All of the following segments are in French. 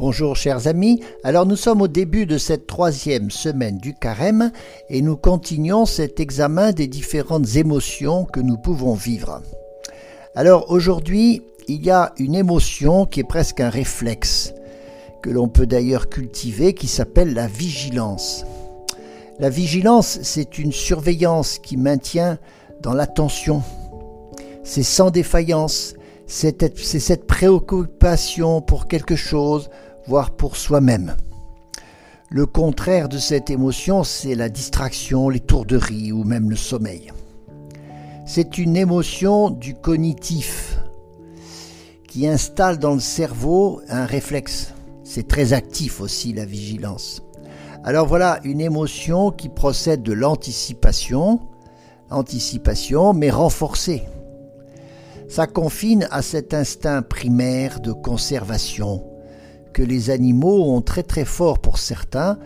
Bonjour chers amis, alors nous sommes au début de cette troisième semaine du carême et nous continuons cet examen des différentes émotions que nous pouvons vivre. Alors aujourd'hui, il y a une émotion qui est presque un réflexe, que l'on peut d'ailleurs cultiver, qui s'appelle la vigilance. La vigilance, c'est une surveillance qui maintient dans l'attention. C'est sans défaillance, c'est cette préoccupation pour quelque chose, voire pour soi-même. Le contraire de cette émotion, c'est la distraction, les tourderies ou même le sommeil. C'est une émotion du cognitif qui installe dans le cerveau un réflexe. C'est très actif aussi la vigilance. Alors voilà une émotion qui procède de l'anticipation, anticipation mais renforcée. Ça confine à cet instinct primaire de conservation, que les animaux ont très très fort pour certains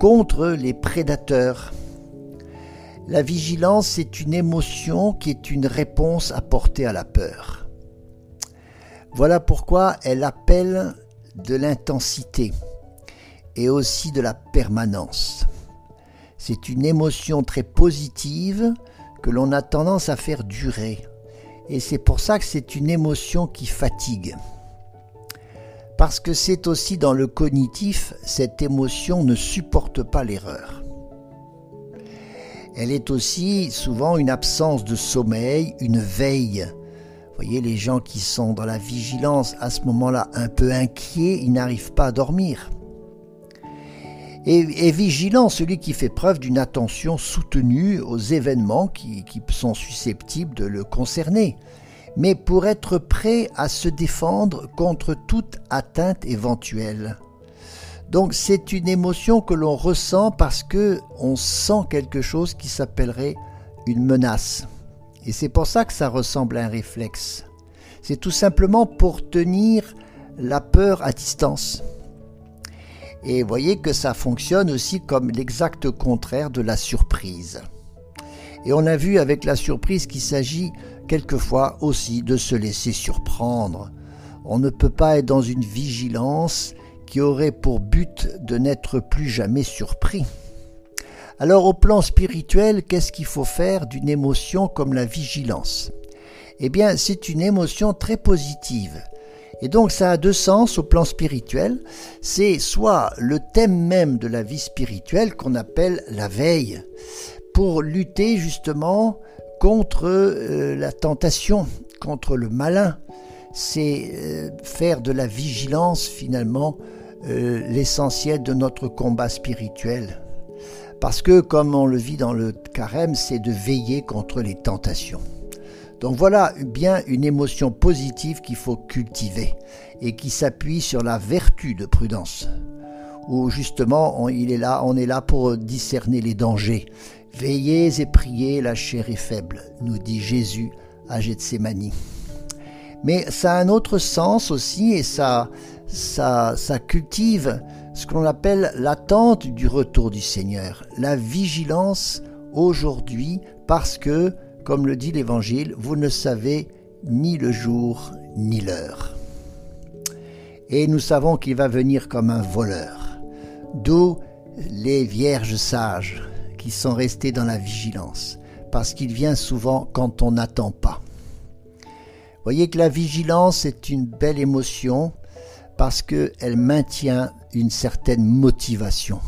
contre les prédateurs. La vigilance est une émotion qui est une réponse apportée à la peur. Voilà pourquoi elle appelle de l'intensité et aussi de la permanence. C'est une émotion très positive que l'on a tendance à faire durer. Et c'est pour ça que c'est une émotion qui fatigue. Parce que c'est aussi dans le cognitif, cette émotion ne supporte pas l'erreur. Elle est aussi souvent une absence de sommeil, une veille. Vous voyez, les gens qui sont dans la vigilance à ce moment-là un peu inquiets, ils n'arrivent pas à dormir. Et, vigilant celui qui fait preuve d'une attention soutenue aux événements qui sont susceptibles de le concerner mais pour être prêt à se défendre contre toute atteinte éventuelle. Donc c'est une émotion que l'on ressent parce que on sent quelque chose qui s'appellerait une menace. Et c'est pour ça que ça ressemble à un réflexe. C'est tout simplement pour tenir la peur à distance. Et voyez que ça fonctionne aussi comme l'exact contraire de la surprise. Et on a vu avec la surprise qu'il s'agit quelquefois aussi de se laisser surprendre. On ne peut pas être dans une vigilance qui aurait pour but de n'être plus jamais surpris. Alors au plan spirituel, qu'est-ce qu'il faut faire d'une émotion comme la vigilance? Eh bien, c'est une émotion très positive. Et donc ça a deux sens au plan spirituel. C'est soit le thème même de la vie spirituelle qu'on appelle la veille pour lutter justement contre euh, la tentation, contre le malin. C'est euh, faire de la vigilance finalement euh, l'essentiel de notre combat spirituel. Parce que, comme on le vit dans le carême, c'est de veiller contre les tentations. Donc voilà bien une émotion positive qu'il faut cultiver et qui s'appuie sur la vertu de prudence où justement on, il est là, on est là pour discerner les dangers. Veillez et priez, la chair est faible, nous dit Jésus à Gethsemane. Mais ça a un autre sens aussi et ça, ça, ça cultive ce qu'on appelle l'attente du retour du Seigneur, la vigilance aujourd'hui parce que, comme le dit l'Évangile, vous ne savez ni le jour ni l'heure. Et nous savons qu'il va venir comme un voleur. D'où les vierges sages qui sont restées dans la vigilance, parce qu'il vient souvent quand on n'attend pas. Voyez que la vigilance est une belle émotion parce qu'elle maintient une certaine motivation.